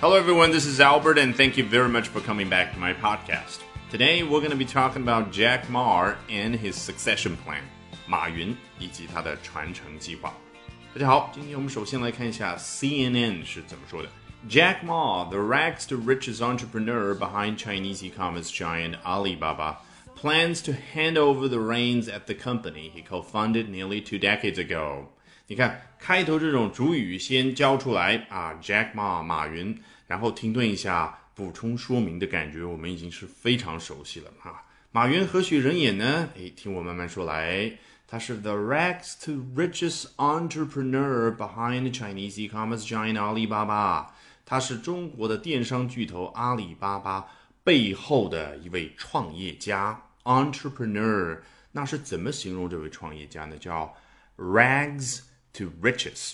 Hello, everyone. This is Albert, and thank you very much for coming back to my podcast. Today, we're going to be talking about Jack Ma and his succession plan. 马云以及他的传承计划。大家好，今天我们首先来看一下 CNN 是怎么说的。Jack Ma, the rags to riches entrepreneur behind Chinese e-commerce giant Alibaba, plans to hand over the reins at the company he co-founded nearly two decades ago. 你看开头这种主语先交出来啊，Jack Ma 马云，然后停顿一下，补充说明的感觉，我们已经是非常熟悉了啊。马云何许人也呢？诶，听我慢慢说来。他是 the rags to riches entrepreneur behind Chinese e-commerce giant Alibaba。他是中国的电商巨头阿里巴巴背后的一位创业家 entrepreneur。那是怎么形容这位创业家呢？叫 rags to riches。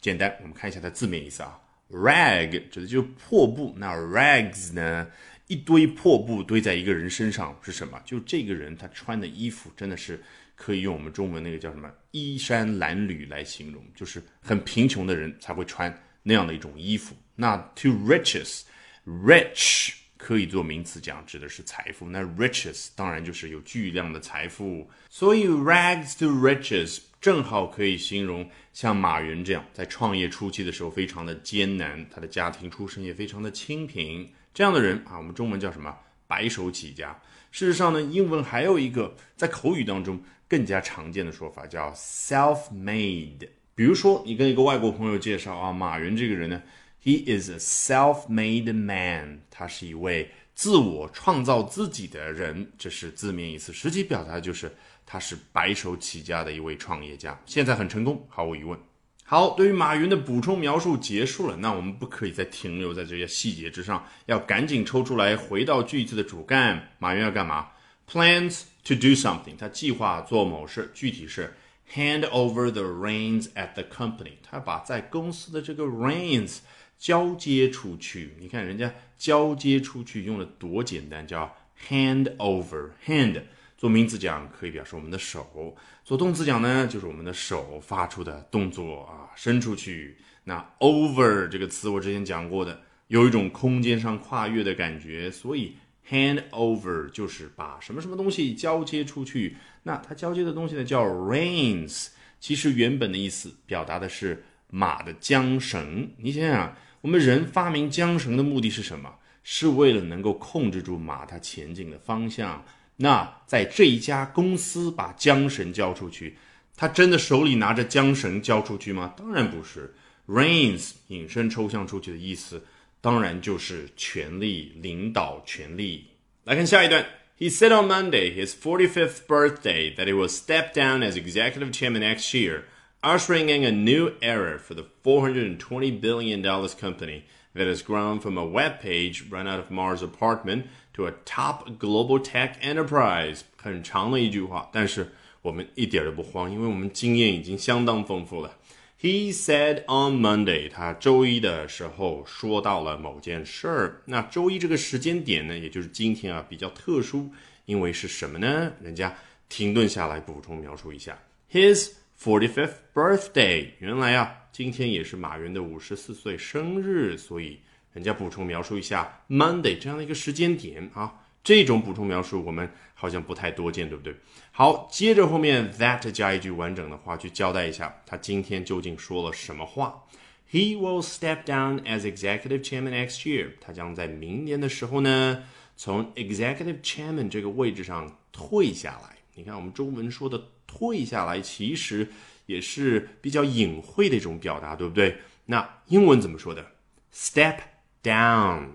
简单，我们看一下它字面意思啊。rag 指的就是破布，那 rags 呢？一堆破布堆在一个人身上是什么？就这个人他穿的衣服真的是。可以用我们中文那个叫什么衣衫褴褛来形容，就是很贫穷的人才会穿那样的一种衣服。那 to riches，rich 可以做名词讲，指的是财富。那 riches 当然就是有巨量的财富。所以 rags to riches 正好可以形容像马云这样，在创业初期的时候非常的艰难，他的家庭出身也非常的清贫，这样的人啊，我们中文叫什么？白手起家。事实上呢，英文还有一个在口语当中。更加常见的说法叫 self-made。比如说，你跟一个外国朋友介绍啊，马云这个人呢，he is a self-made man，他是一位自我创造自己的人，这是字面意思。实际表达就是他是白手起家的一位创业家，现在很成功，毫无疑问。好，对于马云的补充描述结束了，那我们不可以再停留在这些细节之上，要赶紧抽出来，回到句子的主干。马云要干嘛？Plans。to do something，他计划做某事，具体是 hand over the reins at the company，他把在公司的这个 reins 交接出去。你看人家交接出去用的多简单，叫 hand over。hand 做名词讲可以表示我们的手，做动词讲呢就是我们的手发出的动作啊，伸出去。那 over 这个词我之前讲过的，有一种空间上跨越的感觉，所以。Hand over 就是把什么什么东西交接出去。那它交接的东西呢，叫 reins。其实原本的意思表达的是马的缰绳。你想想，我们人发明缰绳的目的是什么？是为了能够控制住马它前进的方向。那在这一家公司把缰绳交出去，他真的手里拿着缰绳交出去吗？当然不是。reins 引申抽象出去的意思。当然就是权力领导权力。来看下一段。He said on Monday, his 45th birthday, that he will step down as executive chairman next year, ushering in a new era for the $420 billion company that has grown from a web page run out of Mars apartment to a top global tech enterprise. 很长的一句话，但是我们一点都不慌，因为我们经验已经相当丰富了。He said on Monday，他周一的时候说到了某件事儿。那周一这个时间点呢，也就是今天啊，比较特殊，因为是什么呢？人家停顿下来补充描述一下，His forty-fifth birthday。原来啊，今天也是马云的五十四岁生日，所以人家补充描述一下 Monday 这样的一个时间点啊。这种补充描述我们好像不太多见，对不对？好，接着后面 that 加一句完整的话去交代一下，他今天究竟说了什么话？He will step down as executive chairman next year。他将在明年的时候呢，从 executive chairman 这个位置上退下来。你看，我们中文说的退下来，其实也是比较隐晦的一种表达，对不对？那英文怎么说的？Step down。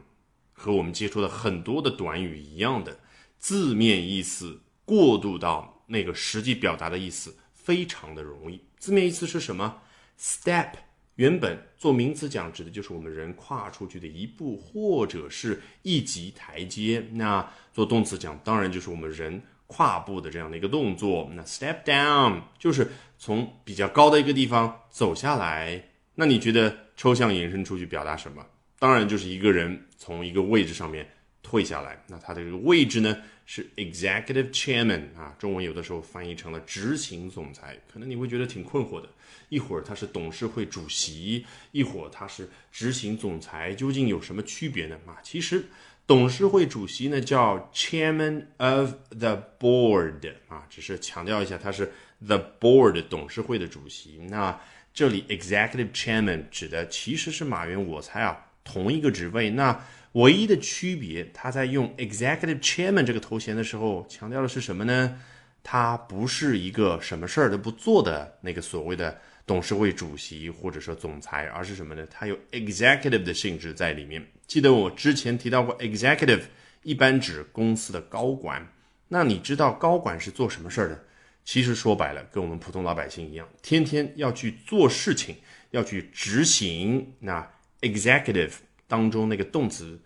和我们接触的很多的短语一样的字面意思过渡到那个实际表达的意思，非常的容易。字面意思是什么？Step 原本做名词讲，指的就是我们人跨出去的一步或者是一级台阶。那做动词讲，当然就是我们人跨步的这样的一个动作。那 step down 就是从比较高的一个地方走下来。那你觉得抽象延伸出去表达什么？当然就是一个人从一个位置上面退下来。那他的这个位置呢是 executive chairman 啊，中文有的时候翻译成了执行总裁，可能你会觉得挺困惑的。一会儿他是董事会主席，一会儿他是执行总裁，究竟有什么区别呢？啊，其实董事会主席呢叫 chairman of the board 啊，只是强调一下他是 the board 董事会的主席。那这里 executive chairman 指的其实是马云，我猜啊，同一个职位。那唯一的区别，他在用 executive chairman 这个头衔的时候，强调的是什么呢？他不是一个什么事儿都不做的那个所谓的。董事会主席或者说总裁，而是什么呢？它有 executive 的性质在里面。记得我之前提到过，executive 一般指公司的高管。那你知道高管是做什么事儿的？其实说白了，跟我们普通老百姓一样，天天要去做事情，要去执行。那 executive 当中那个动词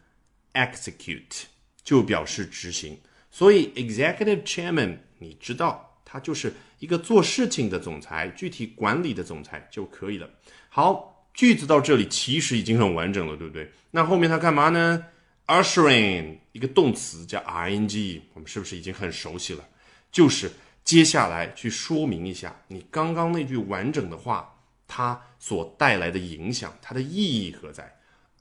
execute 就表示执行。所以 executive chairman，你知道他就是。一个做事情的总裁，具体管理的总裁就可以了。好，句子到这里其实已经很完整了，对不对？那后面他干嘛呢？Ushering 一个动词叫 ing，我们是不是已经很熟悉了？就是接下来去说明一下你刚刚那句完整的话，它所带来的影响，它的意义何在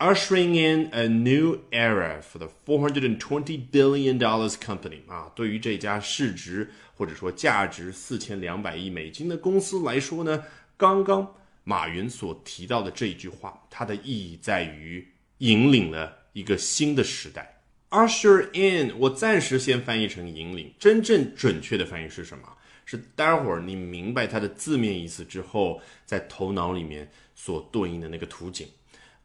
？Ushering in a new era for the 420 billion dollars company 啊，对于这家市值或者说价值四千两百亿美金的公司来说呢，刚刚马云所提到的这一句话，它的意义在于引领了一个新的时代。Usher in，我暂时先翻译成引领，真正准确的翻译是什么？是待会儿你明白它的字面意思之后，在头脑里面所对应的那个图景。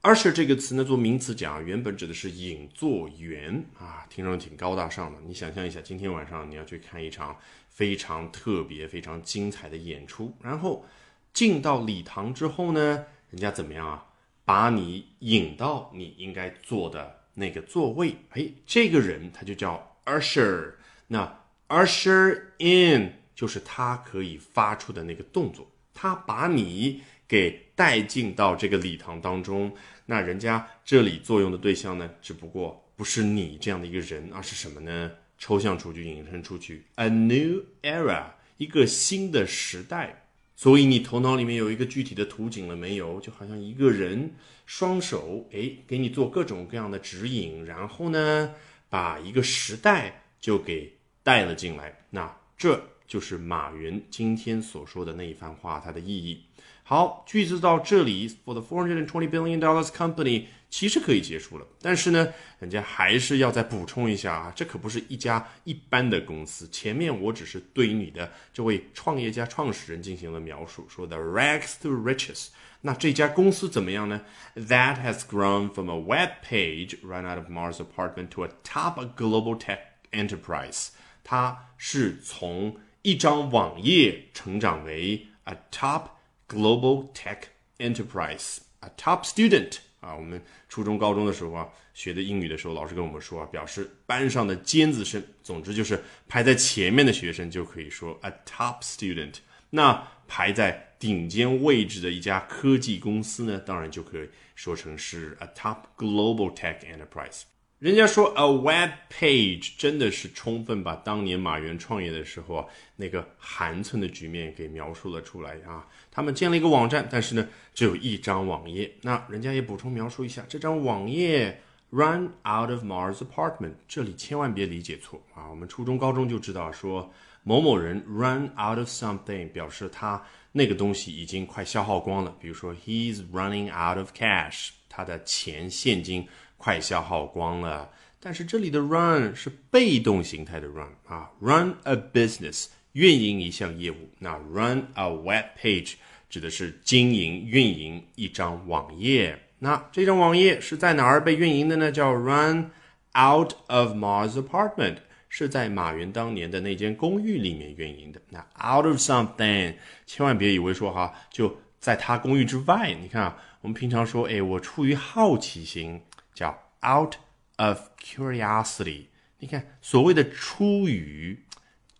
Usher 这个词呢，做名词讲，原本指的是引座员啊，听上去挺高大上的。你想象一下，今天晚上你要去看一场非常特别、非常精彩的演出，然后进到礼堂之后呢，人家怎么样啊？把你引到你应该坐的那个座位。哎，这个人他就叫 usher。那 usher in 就是他可以发出的那个动作，他把你。给带进到这个礼堂当中，那人家这里作用的对象呢，只不过不是你这样的一个人，而是什么呢？抽象出去，引申出去，a new era，一个新的时代。所以你头脑里面有一个具体的图景了没有？就好像一个人双手，哎，给你做各种各样的指引，然后呢，把一个时代就给带了进来。那这就是马云今天所说的那一番话，它的意义。好，句子到这里，for the four hundred and twenty billion dollars company，其实可以结束了。但是呢，人家还是要再补充一下啊，这可不是一家一般的公司。前面我只是对于你的这位创业家创始人进行了描述，说的 rags to riches。那这家公司怎么样呢？That has grown from a web page run out of Mars apartment to a top global tech enterprise。它是从一张网页成长为 a top Global Tech Enterprise 啊，Top Student 啊，我们初中、高中的时候啊，学的英语的时候，老师跟我们说啊，表示班上的尖子生，总之就是排在前面的学生就可以说 a top student。那排在顶尖位置的一家科技公司呢，当然就可以说成是 a top global tech enterprise。人家说 a web page 真的是充分把当年马云创业的时候啊那个寒碜的局面给描述了出来啊。他们建了一个网站，但是呢只有一张网页。那人家也补充描述一下，这张网页 run out of Mars apartment。这里千万别理解错啊。我们初中高中就知道说某某人 run out of something，表示他那个东西已经快消耗光了。比如说 he's running out of cash，他的钱现金。快消耗光了，但是这里的 run 是被动形态的 run 啊，run a business 运营一项业务，那 run a web page 指的是经营运营一张网页，那这张网页是在哪儿被运营的呢？叫 run out of Ma's apartment，是在马云当年的那间公寓里面运营的。那 out of something，千万别以为说哈就在他公寓之外，你看啊，我们平常说，哎，我出于好奇心。叫 out of curiosity，你看所谓的出于，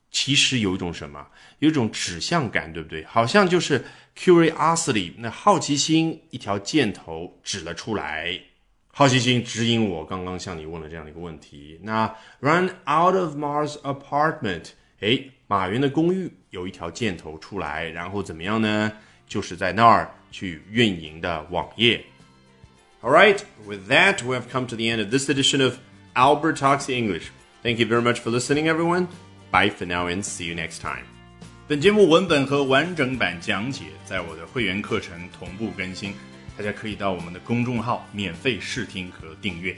其实有一种什么，有一种指向感，对不对？好像就是 curiosity，那好奇心一条箭头指了出来。好奇心指引我刚刚向你问了这样的一个问题。那 run out of Mars apartment，哎，马云的公寓有一条箭头出来，然后怎么样呢？就是在那儿去运营的网页。All right, with that, we have come to the end of this edition of Albert Talks English. Thank you very much for listening, everyone. Bye for now and see you next time. 本节目文本和完整版讲解在我的会员课程同步更新，大家可以到我们的公众号免费试听和订阅。